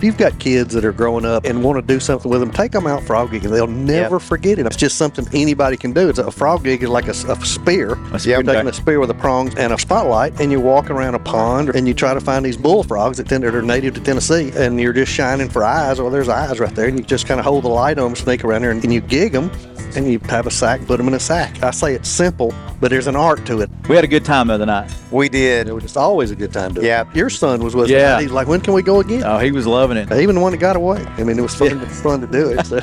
If you've got kids that are growing up and want to do something with them, take them out frog gigging. They'll never forget it. It's just something anybody can do. It's a frog gig is like a, a spear. You're taking a spear with a prongs and a spotlight, and you're walking around a pond, and you try to find these bullfrogs that, tend, that are native to Tennessee, and you're just shining for eyes. Well, there's eyes right there, and you just kind of hold the light on them, sneak around there, and, and you gig them and you have a sack, put them in a sack. I say it's simple, but there's an art to it. We had a good time the other night. We did. It was just always a good time to Yeah. it. Your son was with Yeah. He's like, when can we go again? Oh, he was loving it. Even the one that got away. I mean, it was fun, fun to do it. So.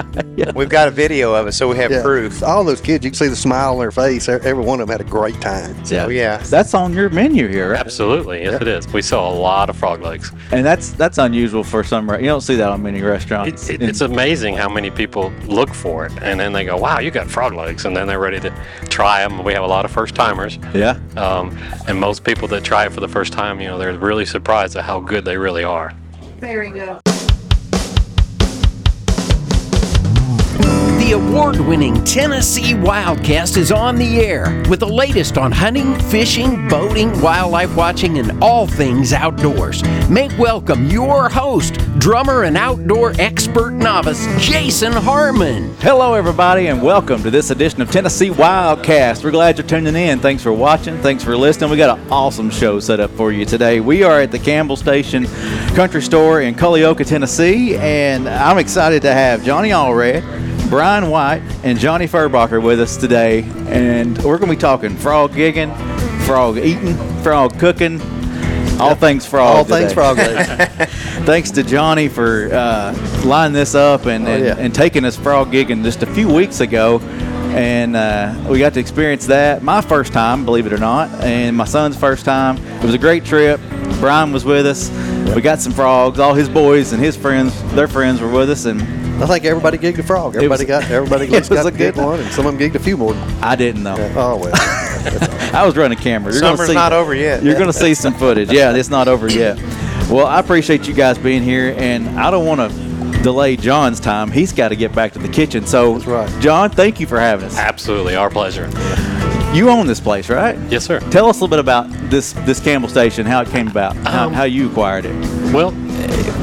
We've got a video of it, so we have Yeah. proof. All those kids, you can see the smile on their face. Every one of them had a great time. Oh, yeah. That's on your menu here, right? Absolutely, yes, it is. We saw a lot of frog legs. And that's that's unusual for some. You don't see that on many restaurants. It's, it, it's amazing how many people look for it, and then they go, "Wow, you got frog legs," and then they're ready to try them. We have a lot of first timers, yeah. um, and most people that try it for the first time, you know, they're really surprised at how good they really are. Very good. The award winning Tennessee Wildcast is on the air with the latest on hunting, fishing, boating, wildlife watching, and all things outdoors. Make welcome your host, drummer and outdoor expert novice, Jason Harmon. Hello, everybody, and welcome to this edition of Tennessee Wildcast. We're glad you're tuning in. Thanks for watching. Thanks for listening. We got an awesome show set up for you today. We are at the Campbell Station Country Store in Culleoka, Tennessee, and I'm excited to have Johnny Allred. Bryan White and Johnny Feuerbacher with us today, and we're going to be talking frog gigging, frog eating, frog cooking, all things frog. All things today. frog. Thanks to Johnny for uh, lining this up and, and, Oh, yeah. and taking us frog gigging just a few weeks ago. And uh, we got to experience that. My first time, believe it or not, and my son's first time. It was a great trip. Bryan was with us. We got some frogs. All his boys and his friends, their friends were with us, and I think everybody gigged a frog. Everybody was- got everybody it just was got a gig good- one, and some of them gigged a few more. I didn't know. Oh well. I was running camera. You're Summer's see- not over yet. You're going to see some footage. Yeah, it's not over yet. Well, I appreciate you guys being here, and I don't want to delay John's time. He's got to get back to the kitchen. So, That's right. John, thank you for having us. Absolutely, our pleasure. You own this place, right? Yes, sir. Tell us a little bit about this this Campbell Station, how it came about, how, Um, how you acquired it. Well,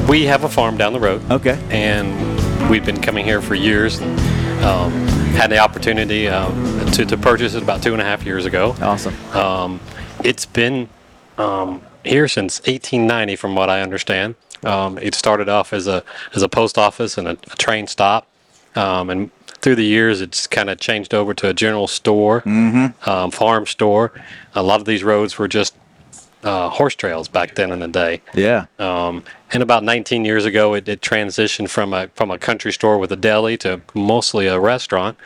we have a farm down the road. Okay. and we've been coming here for years. And, um, had the opportunity um, to, to purchase it about two and a half years ago. Awesome. Um, it's been um, here since 1890, from what I understand. Um, it started off as a as a post office and a, a train stop, um, and through the years, it's kind of changed over to a general store, um, farm store. A lot of these roads were just uh, horse trails back then in the day. Yeah. Um, and about 19 years ago, it, it transitioned from a from a country store with a deli to mostly a restaurant,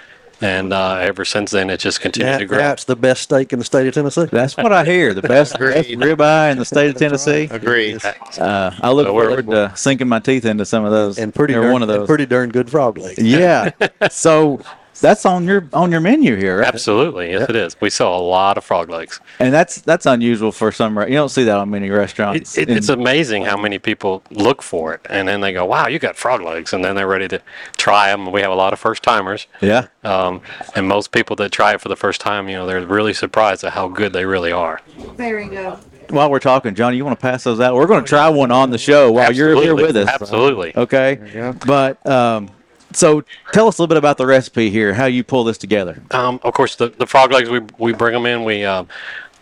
and uh, ever since then, it just continued Now, to grow. now it's the best steak in the state of Tennessee. That's what I hear. The best, best Agreed. ribeye in the state of Tennessee. Agreed. Uh, I look So we're- forward to sinking my teeth into some of those. and pretty Every darn, one of and those. pretty darn good frog legs. Yeah. so that's on your on your menu here, right? Absolutely, yes, it is. We sell a lot of frog legs. And that's that's unusual for some. You don't see that on many restaurants. It, it, it's amazing how many people look for it, and then they go, "Wow, you got frog legs," and then they're ready to try them. We have a lot of first timers, yeah. um, and most people that try it for the first time, you know, they're really surprised at how good they really are. There Very good. While we're talking, Johnny, you want to pass those out? We're going to try one on the show while you're here Absolutely, with us. Absolutely. Okay. But um, so tell us a little bit about the recipe here. How you pull this together? Um, of course, the, the frog legs we we bring them in. We um,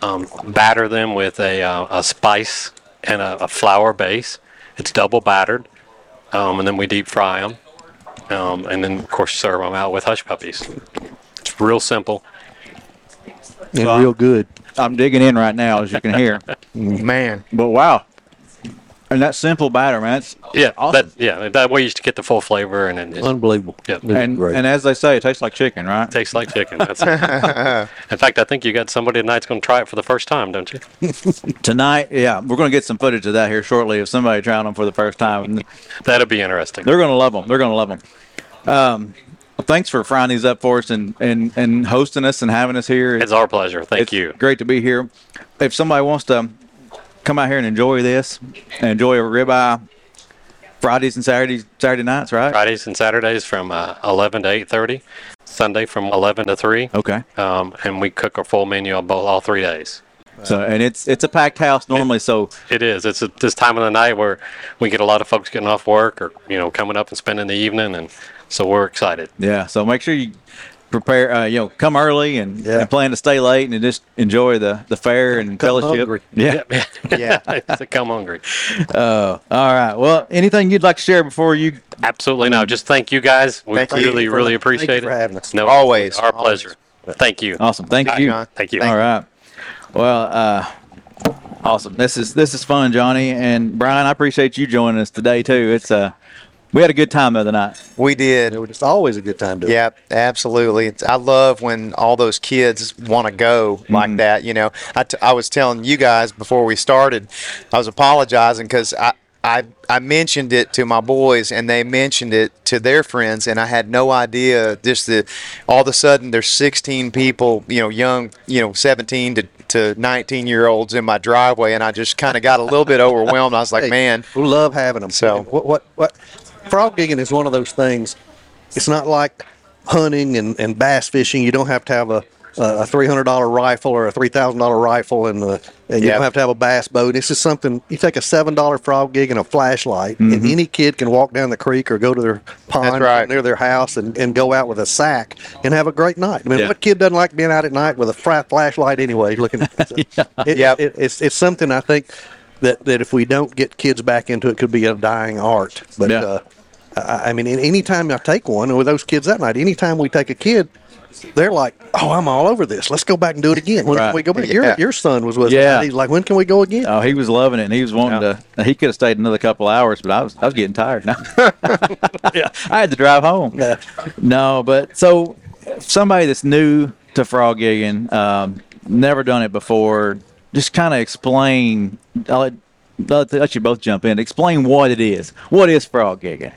um, batter them with a, uh, a spice and a, a flour base. It's double battered, um, and then we deep fry them, um, and then of course serve them out with hush puppies. It's real simple. And real good. I'm digging in right now, as you can hear. Man. but wow. And that simple batter, man. It's, Yeah, Awesome. that yeah that way you get the full flavor, and it, it Unbelievable. Yep. It's and great. and as they say, it tastes like chicken, right? It tastes like chicken. That's in fact, I think you got somebody tonight's going to try it for the first time, don't you? Tonight, yeah, we're going to get some footage of that here shortly of somebody trying them for the first time. That'll be interesting. They're going to love them. They're going to love them. Um, well, thanks for frying these up for us and, and, and hosting us and having us here. It's our pleasure. Thank It's you. Great to be here. If somebody wants to come out here and enjoy this, and enjoy a ribeye Fridays and Saturdays, Saturday nights, right? Fridays and Saturdays from uh, 11 to 8:30. Sunday from 11 to 3. Okay. Um, and we cook a full menu on both all three days. So and it's it's a packed house normally. So It is. It's at this time of the night where we get a lot of folks getting off work or you know coming up and spending the evening, and so we're excited. yeah. So make sure you prepare. Uh, you know, come early and, Yeah. and plan to stay late and just enjoy the the fair and Come fellowship. hungry. Yeah. Yeah. It's a come hungry. Uh, all right. Well, anything you'd like to share before you? Absolutely no. Just thank you guys. We Thank you really, for- really thank appreciate you for it. having us. No, Always. Our Always. pleasure. Thank you. Awesome. Thank Bye, you. John. Thank you. All right. Well, uh, awesome. This is this is fun, Johnny and Bryan. I appreciate you joining us today too. It's uh, we had a good time the other night. We did. It was always a good time to. Yep, absolutely. It's, I love when all those kids want to go like mm-hmm. that. You know, I, t- I was telling you guys before we started, I was apologizing because I, I I mentioned it to my boys and they mentioned it to their friends and I had no idea just that all of a sudden there's 16 people, you know, young, you know, 17 to to 19 year olds in my driveway and I just kind of got a little bit overwhelmed. I was like, Hey, man, we love having them. So- what what what frog gigging is one of those things. It's not like hunting and, and bass fishing. You don't have to have a a three hundred dollar rifle or a three thousand dollar rifle, and uh, and you Yep. don't have to have a bass boat. This is something you take a seven dollar frog gig and a flashlight, and any kid can walk down the creek or go to their pond right. near their house and, and go out with a sack and have a great night. I mean, Yeah. what kid doesn't like being out at night with a flashlight anyway? Looking, it, Yep. it, it's it's something I think that that if we don't get kids back into it, could be a dying art. But Yeah. uh, I, I mean, an- anytime I take one with those kids that night, anytime we take a kid. They're like, oh, I'm all over this. Let's go back and do it again. When Right. can we go back? Yeah. Your your son was with Yeah. us. He's like, when can we go again? Oh, he was loving it. and He was wanting to. He could have stayed another couple hours, but I was I was getting tired now. yeah, I had to drive home. Yeah. No, but so somebody that's new to frog gigging, um, never done it before, just kind of explain. I'll let, I'll let you both jump in. Explain what it is. What is frog gigging?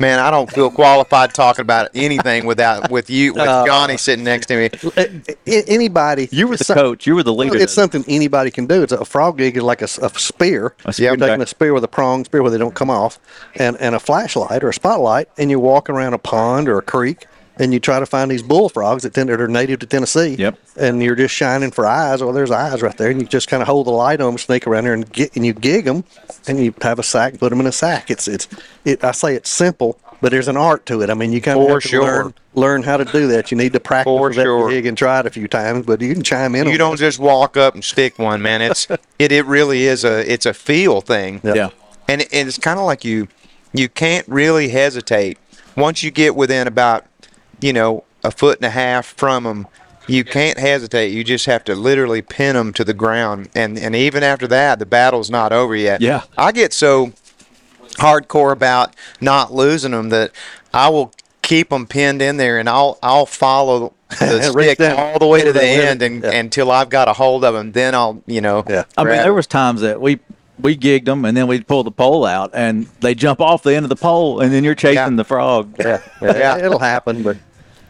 Man, I don't feel qualified talking about anything without with you with Uh, Johnny sitting next to me. A- a- anybody. You were the some- coach. You were the leader. It's something anybody can do. It's a, a frog gig is like a spear. A spear, You're taking a spear with a prong spear where they don't come off, and, and a flashlight or a spotlight, and you walk around a pond or a creek, and you try to find these bullfrogs that, tend, that are native to Tennessee. Yep. And you're just shining for eyes. Well, there's eyes right there, and you just kind of hold the light on them, sneak around there, and get and you gig them, and you have a sack, put them in a sack. It's it's it. I say it's simple, but there's an art to it. I mean, you kind of have to sure. learn learn how to do that. You need to practice For with that sure. gig and try it a few times, but you can chime in. You on don't it. just walk up and stick one, man. It's it, it really is a it's a feel thing. Yeah. yeah. And it, it's kind of like you you can't really hesitate once you get within about you know a foot and a half from them. You can't hesitate. You just have to literally pin them to the ground. And and even after that, the battle's not over yet. Yeah. I get so hardcore about not losing them that I will keep them pinned in there and I'll I'll follow the Reach stick down, all the way to the the end and, Yeah. until I've got a hold of them. Then I'll you know. Yeah. I mean, there was times that we we gigged them and then we'd pull the pole out and they jump off the end of the pole and then you're chasing Yeah. the frog. Yeah, yeah, Yeah. it'll happen, but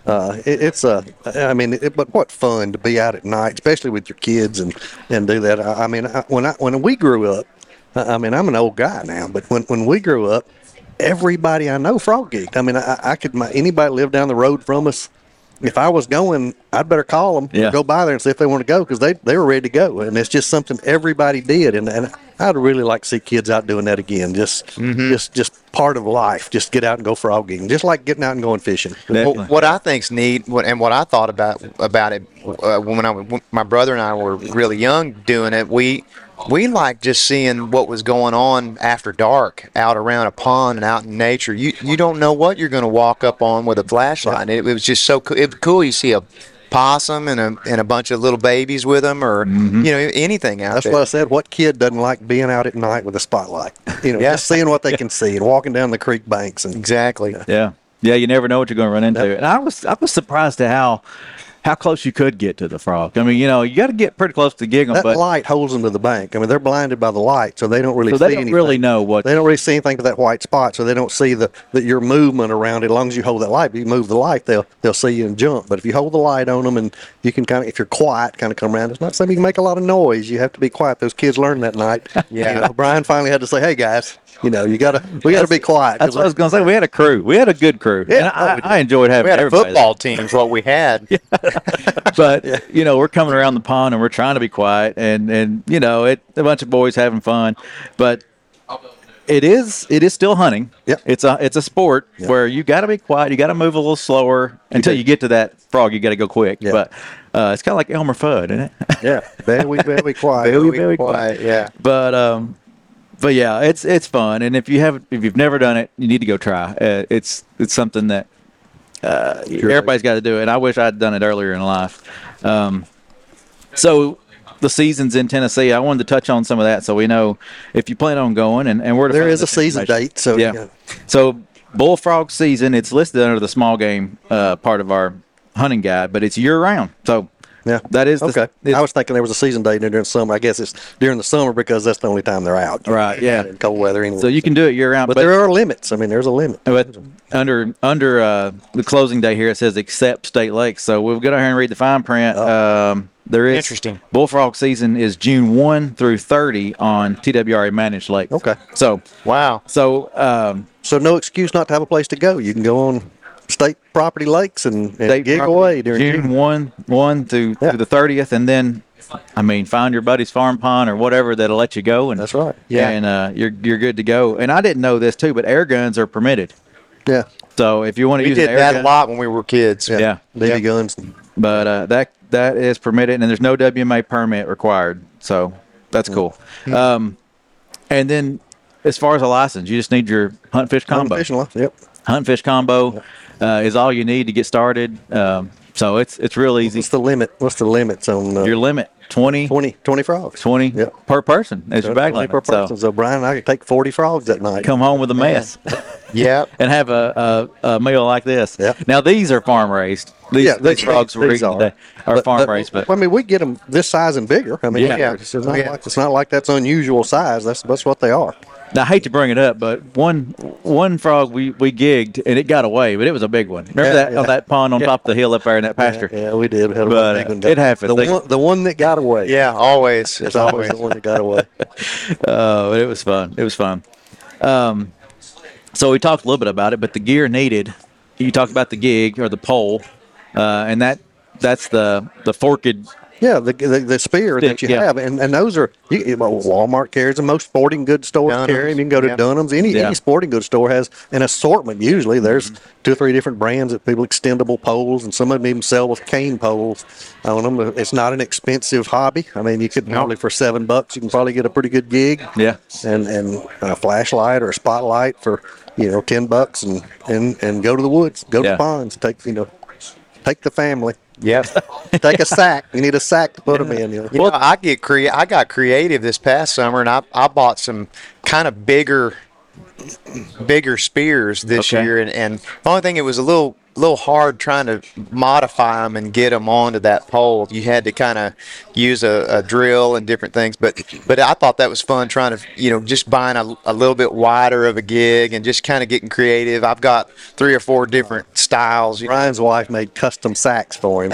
uh, it, it's a. I mean, it, but what fun to be out at night, especially with your kids and and do that. I, I mean, I, when I when we grew up, I, I mean, I'm an old guy now, but when when we grew up, everybody I know frog gigged. I mean, I, I could my anybody live down the road from us. If I was going, I'd better call them. Yeah. Go by there and see if they want to go because they, they were ready to go, and it's just something everybody did. And, and I'd really like to see kids out doing that again. Just just just part of life. Just get out and go frogging, just like getting out and going fishing. Well, what I think's neat, and what I thought about about it uh, when I when my brother and I were really young doing it, we we like just seeing what was going on after dark out around a pond and out in nature. You you don't know what you're going to walk up on with a flashlight. And it, it was just so cool. It was cool. You see a possum and a and a bunch of little babies with them, or mm-hmm. you know anything out That's there. what I said. What kid doesn't like being out at night with a spotlight? You know, Yeah. just seeing what they can see and walking down the creek banks and exactly. Yeah, yeah. You never know what you're going to run into. And I was I was surprised at how how close you could get to the frog. I mean, you know, you got to get pretty close to gig them, that but light holds them to the bank. I mean, they're blinded by the light, so they don't really so see they don't anything. really know what. They don't really see anything but that white spot, so they don't see the, the your movement around it. As long as you hold that light, if you move the light, they'll they'll see you and jump. But if you hold the light on them and you can kind of, if you're quiet, kind of come around. It's not saying you can make a lot of noise. You have to be quiet. Those kids learned that night. Yeah. You know, Bryan finally had to say, "Hey guys, you know, you gotta we gotta be quiet. That's what I was going to say. We had a crew. We had a good crew. Yeah, and I. I enjoyed having We had a football team is what we had. but you know we're coming around the pond and we're trying to be quiet and and you know it a bunch of boys having fun but it is it is still hunting Yep. it's a it's a sport where you got to be quiet you got to move a little slower until you get to that frog you got to go quick Yeah. but uh, it's kind of like Elmer Fudd isn't it yeah, very very quiet. Very, very quiet. Yeah. but um but yeah it's it's fun. And if you have if you've never done it you need to go try. Uh, it's it's something that uh, everybody's got to do and i wish i'd done it earlier in life. Um, so the seasons in tennessee. I wanted to touch on some of that so we know if you plan on going and, and where to There is a season date, so yeah. you so bullfrog season it's listed under the small game uh, part of our hunting guide but it's year round so Yeah, that is the, okay. it's- I was thinking there was a season date during the summer. I guess it's during the summer because that's the only time they're out. Right, yeah. In cold weather anyway. so you can do it year round but, there are limits. I mean, there's a limit. But under under uh, the closing day here, it says except state lakes. So we'll go down here and read the fine print. Um, there is Interesting. Bullfrog season is June one through thirty on TWRA managed lakes. Okay. So Wow. so um, So no excuse not to have a place to go. You can go on state property lakes and, and state gig property, away during June June. one one through, Yeah. through the thirtieth, and then I mean find your buddy's farm pond or whatever that'll let you go. And That's right. Yeah. and uh, you're you're good to go. And I didn't know this too, but air guns are permitted. Yeah. So if you want to We use did an air that gun, a lot when we were kids. Yeah. Yeah. BB guns. but uh, that that is permitted, and there's no WMA permit required. So that's cool. Um, and then as far as a license, you just need your hunt fish combo. Fishing line. Yep. Hunt fish combo uh, is all you need to get started. Um, so it's it's real easy. What's the limit? What's the limits on uh, Your limit 20, 20, 20 frogs? 20 Yep. per person is your bag limit. per So person. So, Bryan, I could take 40 frogs that night. come home with a mess Yeah. and have a, a, a meal like this. Yeah. Now these are farm raised. These, Yeah, these they- frogs we're these eating are. today are farm raised, but I mean, we get them this size and bigger. I mean, Yeah. yeah, it's, not Yeah. like, it's not like that's unusual size. That's that's what they are. Now, I hate to bring it up, but one one frog we, we gigged and it got away, but it was a big one. Remember Yeah, that yeah. on that pond on top of the hill up there in that pasture? Yeah, we did. We had a But, big uh, one. it happened. The They- one, the one that got away. Yeah. Always. it's always the one that got away. Oh, it was fun. It was fun. Um, so we talked a little bit about it, but the gear needed. You talked about the gig or the pole, uh, and that that's the the forked. Yeah, the the, the spear that you yeah. have, and, and those are you, well, Walmart carries them. Most sporting goods stores Dunham's, carry them. You can go to yeah. Dunham's. Any Yeah. any sporting goods store has an assortment. Usually, there's Mm-hmm. two or three different brands of people extendable poles, and some of them even sell with cane poles on them. It's not an expensive hobby. I mean, you could probably for seven bucks, you can probably get a pretty good gig. Yeah. and and a flashlight or a spotlight for you know ten bucks, and and and go to the woods, go to Yeah. the ponds, take you know, take the family. Yep. Take a sack. You need a sack to put them in. You know? You know, I get crea- I got creative this past summer, and I I bought some kind of bigger, bigger spears this Okay. year, and and the only thing it was a little little hard trying to modify them and get them onto that pole. You had to kind of use a, a drill and different things, but but I thought that was fun trying to you know just buying a, a little bit wider of a gig and just kind of getting creative. I've got three or four different styles. You know. Ryan's wife made custom sacks for him.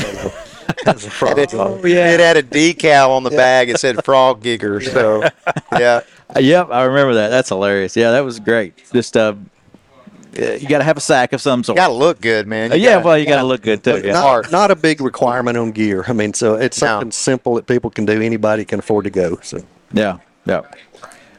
As a frog. It, it had a decal on the bag. It said "Frog Gigger." So, yeah. Yep, I remember that. That's hilarious. Yeah, that was great. Just uh, you got to have a sack of some sort. Got to look good, man. Uh, You yeah, gotta- well, you got to look good too. Yeah. not, not a big requirement on gear. I mean, so it's No. something simple that people can do. Anybody can afford to go. So Yeah, yeah.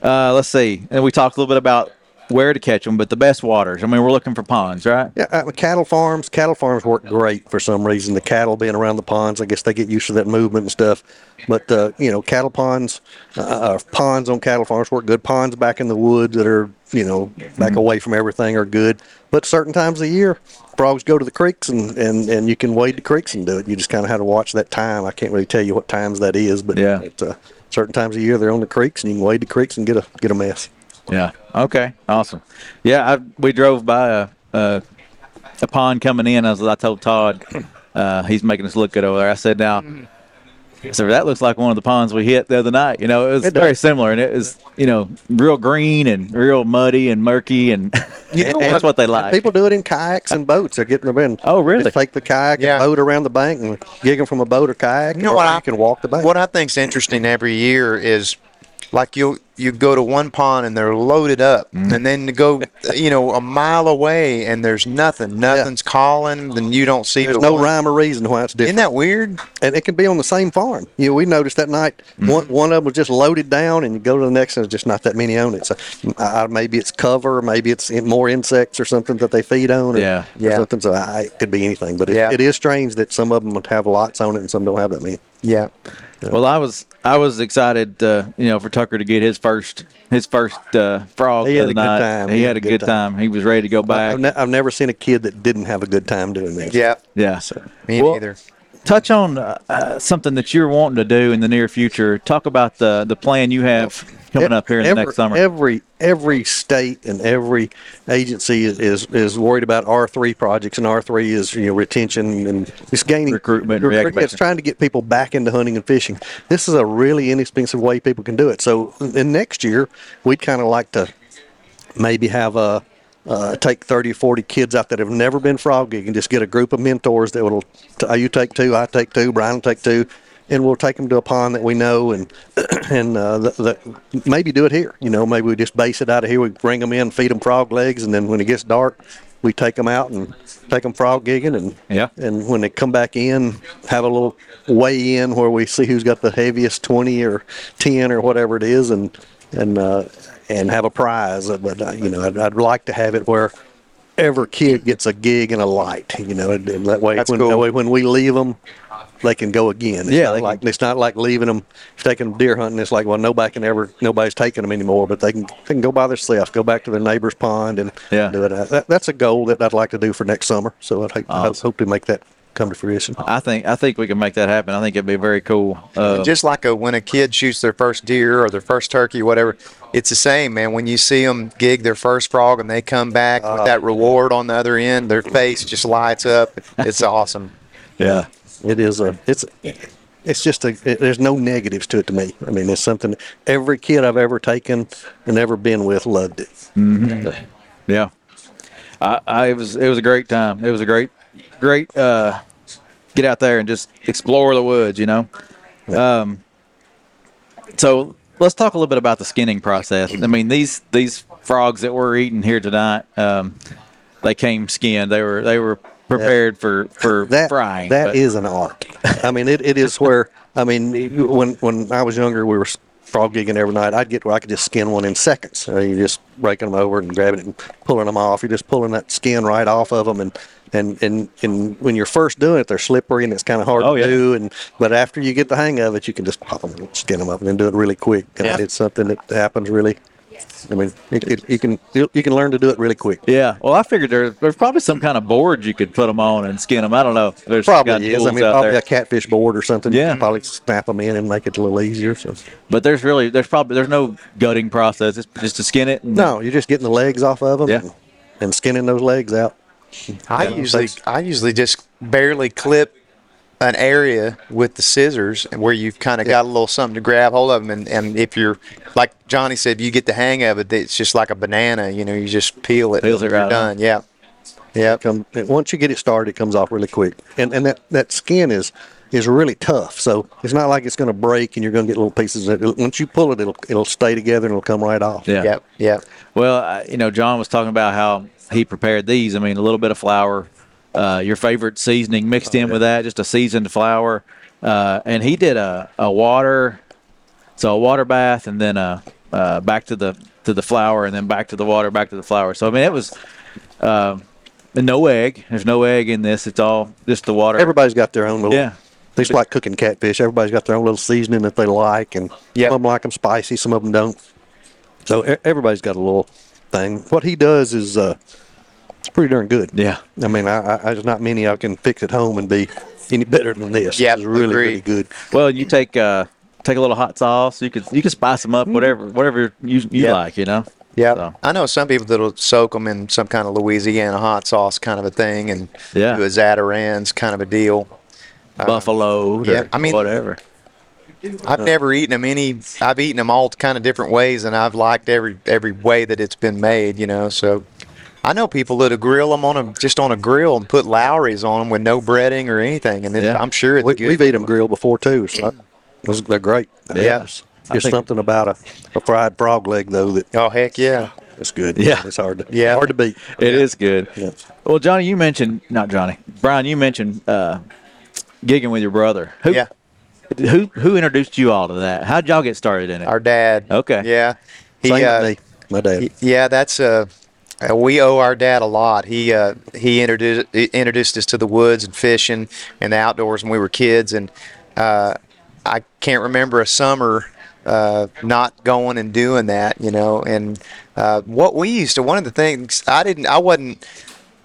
Uh, let's see. And we talked a little bit about where to catch them, but the best waters. I mean, we're looking for ponds, right? yeah, uh, cattle farms. Cattle farms work great for some reason. The cattle being around the ponds, I guess they get used to that movement and stuff. But uh, you know, cattle ponds, uh, uh, ponds on cattle farms work good. Ponds back in the woods that are you know back away from everything are good. But certain times of the year, frogs go to the creeks and, and, and you can wade the creeks and do it. You just kind of have to watch that time. I can't really tell you what times that is, but Yeah. it's, uh, certain times of year they're on the creeks and you can wade the creeks and get a get a mess. Yeah. Okay. Awesome. Yeah, I, we drove by a, a a pond coming in. As I told Todd, uh, he's making us look good over there. I said, now. So that looks like one of the ponds we hit the other night. You know, it was It very similar, and it was you know real green and real muddy and murky, and you know that's what they like. People do it in kayaks and boats. They're getting them in. Oh, really? Just take the kayak Yeah. and boat around the bank and gig them from a boat or kayak. You know or what You I- can walk the bank. What I think's interesting every year is like you'll you go to one pond and they're loaded up, and then to go you know a mile away and there's nothing, nothing's calling, then you don't see There's the no one. rhyme or reason why it's different. Isn't that weird? and it can be on the same farm. You know, we noticed that night one one of them was just loaded down, and you go to the next, and there's just not that many on it. So uh, maybe it's cover, maybe it's more insects or something that they feed on. Or, Yeah. or Yeah. something. So I, it could be anything, but it, Yeah. it is strange that some of them would have lots on it and some don't have that many. Yeah. Well, I was I was excited, uh, you know, for Tucker to get his first his first uh, frog He of had the a good night. time. He, had a good time. He was ready to go back. I've, ne- I've never seen a kid that didn't have a good time doing this. Yeah. yeah. Me Well, neither. touch on uh, uh, something that you're wanting to do in the near future. Talk about the the plan you have coming up here in every, the next summer. Every every state and every agency is, is, is worried about R three projects, and R three is you know retention and it's gaining Recruitment, recruit- It's trying to get people back into hunting and fishing. This is a really inexpensive way people can do it. So, in next year, we'd kind of like to maybe have a uh, take 30 or 40 kids out that have never been frog gigging, just get a group of mentors that will, t- you take two, I take two, Bryan will take two, and we'll take them to a pond that we know and, and uh, the, the, maybe do it here. You know, maybe we just base it out of here. We bring them in, feed them frog legs, and then when it gets dark, we take them out and take them frog gigging. And, Yeah. and when they come back in, have a little weigh in where we see who's got the heaviest 20 or 10 or whatever it is. And, and, uh, and have a prize. But, uh, you know, I'd, I'd like to have it where every kid gets a gig and a light, you know, and, and that way, That's when, cool. that way when we leave them, they can go again. It's Yeah, not like can- it's not like leaving them, taking them deer hunting. It's like, well, nobody can ever, nobody's taking them anymore, but they can, they can go by themselves, go back to their neighbor's pond and Yeah. do it. Uh, That, that's a goal that I'd like to do for next summer. So I'd hope, I hope to make that come to fruition. I think I think we can make that happen. I think it'd be very cool. Uh, just like a, when a kid shoots their first deer or their first turkey, whatever, it's the same, man. When you see them gig their first frog and they come back with that reward on the other end, their face just lights up. It's awesome. yeah. It is a, it's, it's just a, it, there's no negatives to it to me. I mean, it's something every kid I've ever taken and ever been with loved it. Yeah, I, I it was it was a great time. It was a great, great uh, get out there and just explore the woods. You know, um, so let's talk a little bit about the skinning process. I mean these these frogs that we're eating here tonight, um, they came skinned. They were they were prepared for for that frying. That but- is an art. I mean, it, it is where I mean, when when I was younger, we were frog gigging every night. I'd get where I could just skin one in seconds. Uh, you just breaking them over and grabbing it and pulling them off. You're just pulling that skin right off of them, and and and, and when you're first doing it, they're slippery and it's kind of hard Oh, to yeah. do. And but after you get the hang of it, you can just pop them and skin them up and then do it really quick. And Yeah. it's something that happens really. I mean, it, it, you can you can learn to do it really quick. Yeah, well, I figured there, there's probably some kind of board you could put them on and skin them. I don't know. There's Probably is. I mean, probably there. a catfish board or something. You Yeah. can probably snap them in and make it a little easier. So. But there's really there's probably there's no gutting process. It's just to skin it. And, No, you're just getting the legs off of them Yeah. and, and skinning those legs out. I usually. I usually just barely clip an area with the scissors and where you've kind of got a little something to grab hold of them and, and if you're like Johnny said you get the hang of it it's just like a banana you know you just peel it Peels it and you're right done yeah yeah Come once you get it started, it comes off really quick. And and that, that skin is is really tough. So it's not like it's going to break and you're going to get little pieces. Of it. Once you pull it, it'll it'll stay together and it'll come right off. Yeah. yep yep Well, I, you know, John was talking about how he prepared these. I mean, a little bit of flour, uh, your favorite seasoning mixed in with that, just a seasoned flour, uh, and he did a, a water, so a water bath, and then uh, uh, back to the to the flour, and then back to the water, back to the flour. So I mean, it was. Uh, no egg. There's no egg in this. It's all just the water. Everybody's got their own little. Yeah. It's like cooking catfish. Everybody's got their own little seasoning that they like, and Yep. some of them like them spicy, some of them don't. So everybody's got a little thing. What he does is uh, it's pretty darn good. Yeah. I mean, I, I, there's not many I can fix at home and be any better than this. Yeah, it's really, agreed. really good. Well, you take uh, take a little hot sauce. You could you can spice them up, whatever whatever you you Yeah. like. You know. yeah So. I know some people that'll soak them in some kind of Louisiana hot sauce kind of a thing and Yeah. do a Zatarain's kind of a deal buffalo, yeah, or I mean- whatever. I've never eaten them any. I've eaten them all kind of different ways, and I've liked every every way that it's been made. You know, so I know people that'll grill them on a just on a grill and put Lawry's on them with no breading or anything, and it, Yeah. I'm sure it's We, good. we've eaten them grilled before too, so those- they're great. Yeah. There's something about a, a fried frog leg though that Oh heck yeah. it's good. Yeah. it's hard to Yeah. hard to beat. It is good. Yeah. Well, Johnny, you mentioned not Johnny, Bryan. You mentioned uh, gigging with your brother. Who, Yeah. Who who introduced you all to that? How'd y'all get started in it? Our dad. Okay. Yeah. He, Same uh, with me, my dad. Y- Yeah, that's uh, uh, we owe our dad a lot. He uh, he introduced he introduced us to the woods and fishing and the outdoors when we were kids, and uh, I can't remember a summer uh, not going and doing that. You know, and uh, what we used to one of the things I didn't I wasn't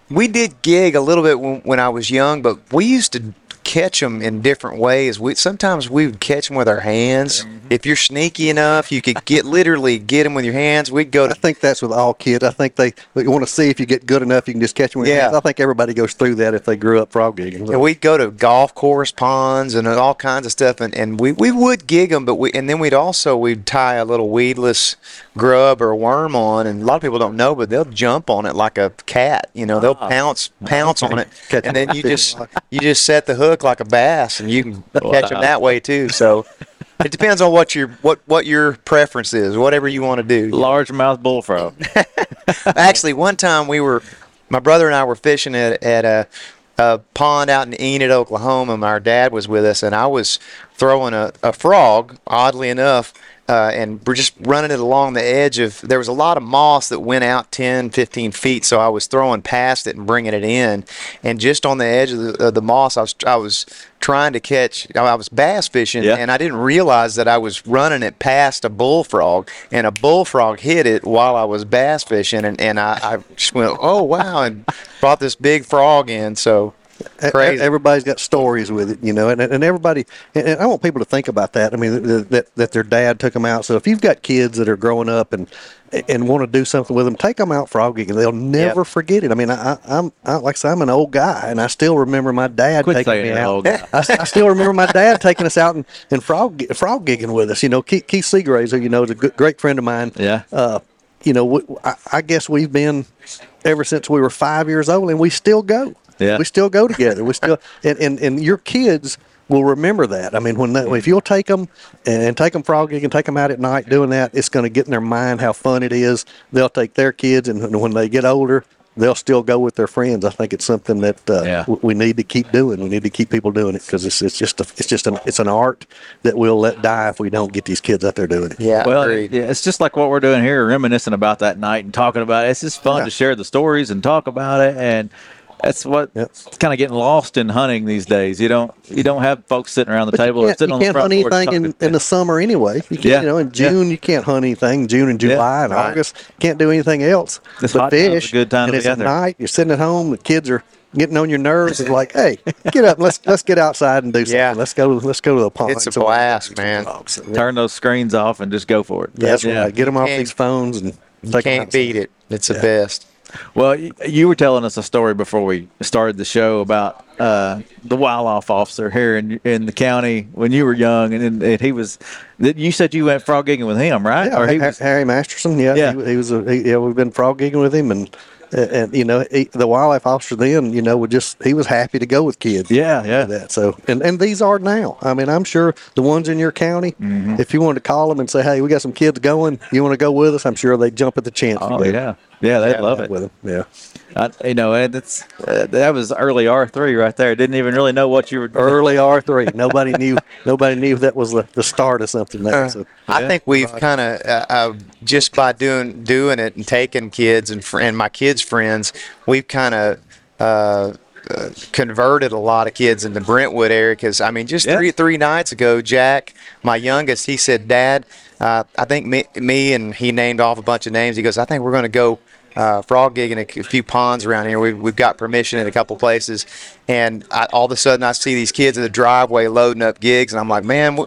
we did gig a little bit when, when I was young, but we used to catch them in different ways. We sometimes we would catch them with our hands. Mm-hmm. If you're sneaky enough, you could get literally get them with your hands. We'd go I think that's with all kids. I think they, they want to see if you get good enough, you can just catch them. With your Yeah. hands. I think everybody goes through that if they grew up frog gigging. and we'd go to golf course ponds and uh, all kinds of stuff, and, and we, we would gig them, but we and then we'd also we'd tie a little weedless grub or worm on, and a lot of people don't know, but they'll jump on it like a cat. You know, they'll ah. pounce pounce on it, Catch and then you just you just set the hook like a bass, and you can catch them that way too. So. It depends on what your what what your preference is, whatever you want to do. Largemouth bullfrog. Actually, one time we were, my brother and I were fishing at, at a, a pond out in Enid, Oklahoma. and Our dad was with us, and I was throwing a, a frog, oddly enough, uh, and we're just running it along the edge of. There was a lot of moss that went out 10, 15 feet, so I was throwing past it and bringing it in, and just on the edge of the, of the moss, I was I was trying to catch. I was bass fishing, Yeah. and I didn't realize that I was running it past a bullfrog, and a bullfrog hit it while I was bass fishing, and, and I, I just went, oh wow, and brought this big frog in. So crazy. Everybody's got stories with it, you know, and, and everybody, and and I want people to think about that. I mean, that, that, that their dad took them out. So if you've got kids that are growing up and and want to do something with them, take them out frogging gigging. They'll never Yep. forget it. I mean, I, I, like I say, I'm an old guy, and I still remember my dad Quit taking me out. I, I still remember my dad taking us out and, and frog frog gigging with us. You know, Keith, Keith Seagraves, who you know is a good, great friend of mine. Yeah. Uh, you know, we, I, I guess we've been ever since we were five years old, and we still go. Yeah. We still go together. We still, and, and, and your kids will remember that. I mean, when they, if you'll take them and take them frog gigging, take them out at night doing that, it's going to get in their mind how fun it is. They'll take their kids, and when they get older, they'll still go with their friends. I think it's something that uh, Yeah. w- we need to keep doing. We need to keep people doing it because it's, it's just a, it's just an it's an art that we'll let die if we don't get these kids out there doing it. yeah, Well, agreed. yeah, it's just like what we're doing here, reminiscing about that night and talking about it. It's just fun Yeah. to share the stories and talk about it, and that's what Yep. it's kind of getting lost in hunting these days. You don't you don't have folks sitting around the But table you or can't, sitting on the can't hunt anything in, in the summer anyway. You can't, Yeah. you know, in Yeah. June you can't hunt anything. June and July and Right. August can't do anything else. This but hot time's a fish. good time and to it's be at night. You're sitting at home. The kids are getting on your nerves. It's like, hey, get up. Let's let's get outside and do something. Yeah. Let's go. Let's go to the pond. It's a So- blast, man. Turn those screens off and just go for it. That's Yeah. right. Get them off Can't- these phones and You take 'em can't beat it. It's the best. Well, you were telling us a story before we started the show about uh, the wildlife officer here in in the county when you were young, and, and he was. You said you went frog gigging with him, right? Yeah, or he was, Harry Masterson. Yeah, Yeah. He, he was. A, he, yeah, we've been frog gigging with him, and and you know he, the wildlife officer then, you know, would just he was happy to go with kids. Yeah, yeah. That so and and these are now. I mean, I'm sure the ones in your county, Mm-hmm. if you wanted to call them and say, hey, we got some kids going, you want to go with us? I'm sure they'd jump at the chance. Oh yeah, yeah, they Yeah, love it. with them. Yeah. I, you know, and it's uh, that was early R three right there. Didn't even really know what you were. Early R three. Nobody knew. Nobody knew that was the, the start of something. There. So, I think we've kind of uh, uh, just by doing doing it and taking kids and fr- and my kids' friends, we've kind of uh, uh, converted a lot of kids in the Brentwood area. Because I mean, just Yeah. three three nights ago, Jack, my youngest, he said, "Dad, uh, I think me, me," and he named off a bunch of names. He goes, "I think we're going to go." Uh, frog gigging a, few ponds around here. We've, we've got permission in a couple places, and I, all of a sudden I see these kids in the driveway loading up gigs, and I'm like, man,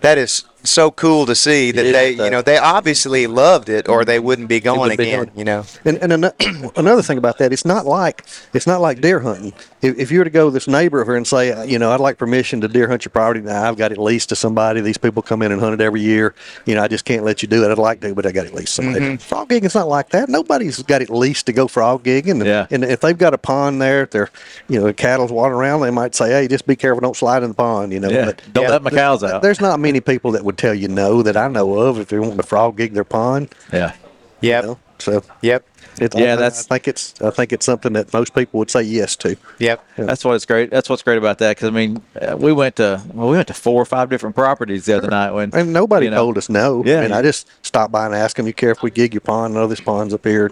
that is so cool to see that is, they, uh, you know, they obviously loved it, or they wouldn't be going wouldn't be again. going. You know, And, and ano- another thing about that, it's not like it's not like deer hunting. If, if you were to go to this neighbor over and say, uh, you know, I'd like permission to deer hunt your property now, I've got it leased to somebody. These people come in and hunt it every year. You know, I just can't let you do it. I'd like to, but I got it leased to somebody. Frog gigging's not like that. Nobody's got it leased to go frog gigging. And, Yeah. and if they've got a pond there, if they're, you know, the cattle's wandering around, they might say, hey, just be careful, don't slide in the pond. You know, Yeah, but don't let my cows out. There's not many people that would tell you no that I know of if they want to frog gig their pond. Yeah. Yep. You know? So Yep. it's, Yeah, I, that's- I think it's I think it's something that most people would say yes to. Yep. That's what's great. That's what's great about that. Because I mean, uh, we went to well, we went to four or five different properties the other night when And nobody you know, told us no. Yeah, And you- I just stopped by and asked them, you care if we gig your pond? I know this pond's up here.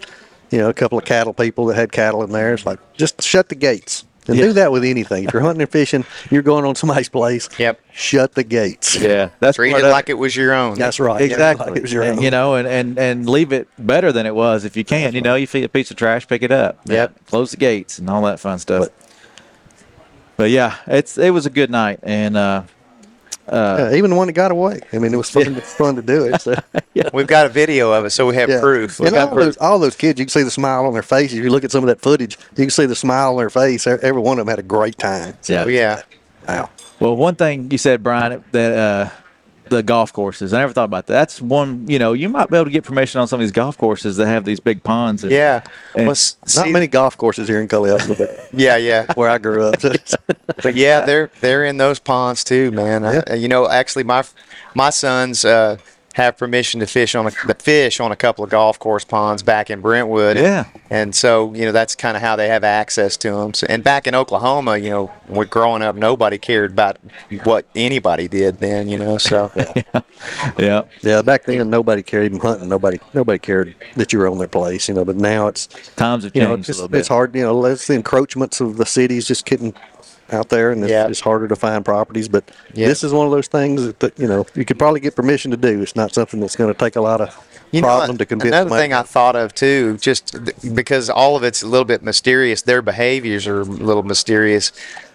You know, a couple of cattle people that had cattle in there. It's like, just shut the gates. And Yeah. do that with anything. If you're hunting and fishing, you're going on somebody's place. Yep. Shut the gates. Yeah, that's Treat it of- like it was your own. That's right. Exactly. like it was your And, own. you know, and, and and leave it better than it was if you can. You know, you see a piece of trash, pick it up. Yep. Close the gates and all that fun stuff. But, yeah, it's it was a good night, and uh, Yeah, even the one that got away. I mean, it was fun, fun to do it. So. We've got a video of it, so we have Yeah. proof. And got all proof. those, all those kids, you can see the smile on their faces. If you look at some of that footage, you can see the smile on their face. E- Every one of them had a great time. So, yeah. Yeah. Wow. Well, one thing you said, Bryan, that uh, the golf courses. I never thought about that. That's one. You know, you might be able to get permission on some of these golf courses that have these big ponds. And, Yeah. And- Well, s- Not many golf courses here in Culleoka, Yeah, yeah. where I grew up. But yeah, they're they're in those ponds too, man. I- you know, actually, my my sons uh, have permission to fish on a the fish on a couple of golf course ponds back in Brentwood. Yeah. and so you know that's kind of how they have access to them. So, and back in Oklahoma, you know, when growing up, nobody cared about what anybody did then. You know, so yeah. yeah, Yeah. back then nobody cared even hunting. Nobody nobody cared that you were on their place, you know. But now it's Times have changed know a little bit. it's hard. You know, it's the encroachments of the cities just getting out there, and it's, Yeah. it's harder to find properties. But Yeah. this is one of those things that, that you know you could probably get permission to do. It's not something that's going to take a lot of problem to convince. another thing I thought of too, just th- because all of it's a little bit mysterious, their behaviors are a little mysterious.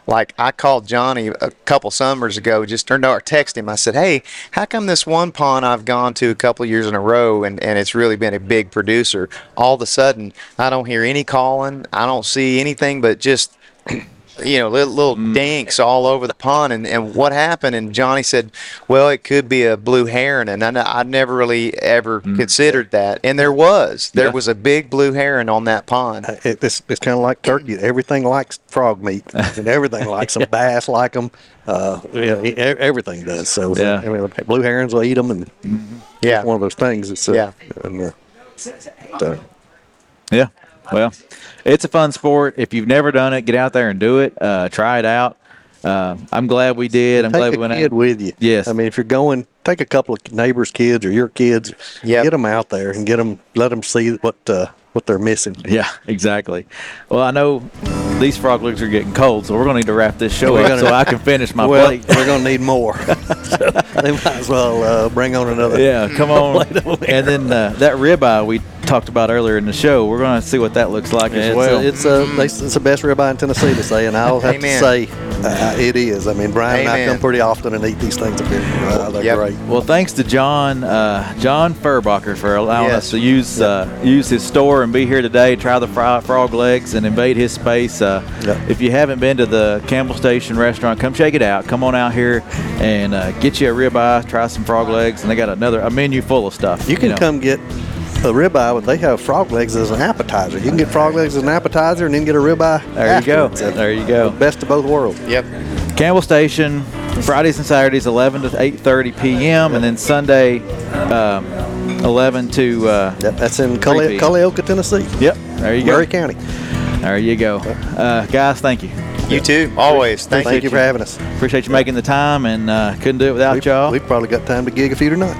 Like I called Johnny a couple summers ago, just turned out or text him. I said, "Hey, how come this one pond I've gone to a couple years in a row, and and it's really been a big producer? All of a sudden, I don't hear any calling. I don't see anything but just." You know, little, little Mm. dinks all over the pond. And, and what happened? And Johnny said, well, it could be a blue heron. And I, I never really ever considered that. And there was. There Mm. Yeah. was a big blue heron on that pond. it, it's, it's kind of like turkey. Everything likes frog meat, and everything likes them. Bass like them. Uh, yeah, e- everything does. So Yeah. I mean, blue herons will eat them, and Yeah. it's one of those things. It's uh, Yeah. And, uh, so, Yeah. Well, it's a fun sport. If you've never done it, get out there and do it. Uh, try it out. Uh, I'm glad we did. I'm glad take we a went kid out. with you. Yes. I mean, if you're going, take a couple of neighbors' kids or your kids. Yep. Get them out there and get them. Let them see what uh, what they're missing. Yeah, exactly. Well, I know these frog legs are getting cold, so we're going to need to wrap this show We're up gonna- so I can finish my well, plate. we're gonna need more. so they might as well uh, bring on another. Yeah, come on. and then uh, that ribeye we talked about earlier in the show, we're going to see what that looks like as It's, well. uh, it's, uh, they, it's the best ribeye in Tennessee to say, and I'll have Amen. to say uh, it is. I mean, Bryan and I come pretty often and eat these things up here. Uh, they're Yep. great. Well, thanks to John uh, John Feuerbacher for allowing Yes. us to use uh, use his store and be here today. Try the fry, frog legs and invade his space. Uh, Yeah. If you haven't been to the Campbell Station restaurant, come check it out. Come on out here and uh, get you a ribeye, try some frog legs, and they got another a menu full of stuff. You can know. come get a ribeye, but they have frog legs as an appetizer. You can get frog legs as an appetizer and then get a ribeye. There you go. There you go. Best of both worlds. Yep. Campbell Station, Fridays and Saturdays, 11 to 8:30 p.m., and then Sunday, um, 11 to. Uh, Yep, that's in 3 Culli- p.m. Culleoka, Tennessee. Yep, there you go. Maury County. There you go, uh, guys. Thank you. You too. Always. Thank, Thank you. you for having us. Appreciate you making the time, and uh, couldn't do it without We've, y'all. we've probably got time to gig a few not.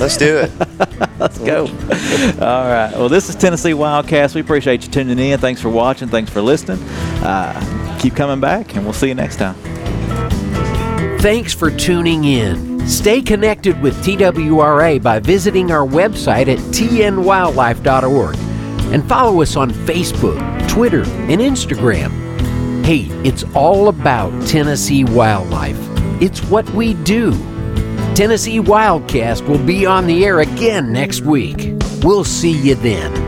Let's do it. Let's go. All right. Well, this is Tennessee Wildcast. We appreciate you tuning in. Thanks for watching. Thanks for listening. Uh, keep coming back, and we'll see you next time. Thanks for tuning in. Stay connected with TWRA by visiting our website at tnwildlife.org and follow us on Facebook, Twitter, and Instagram. Hey, it's all about Tennessee wildlife. It's what we do. Tennessee Wildcast will be on the air again next week. We'll see you then.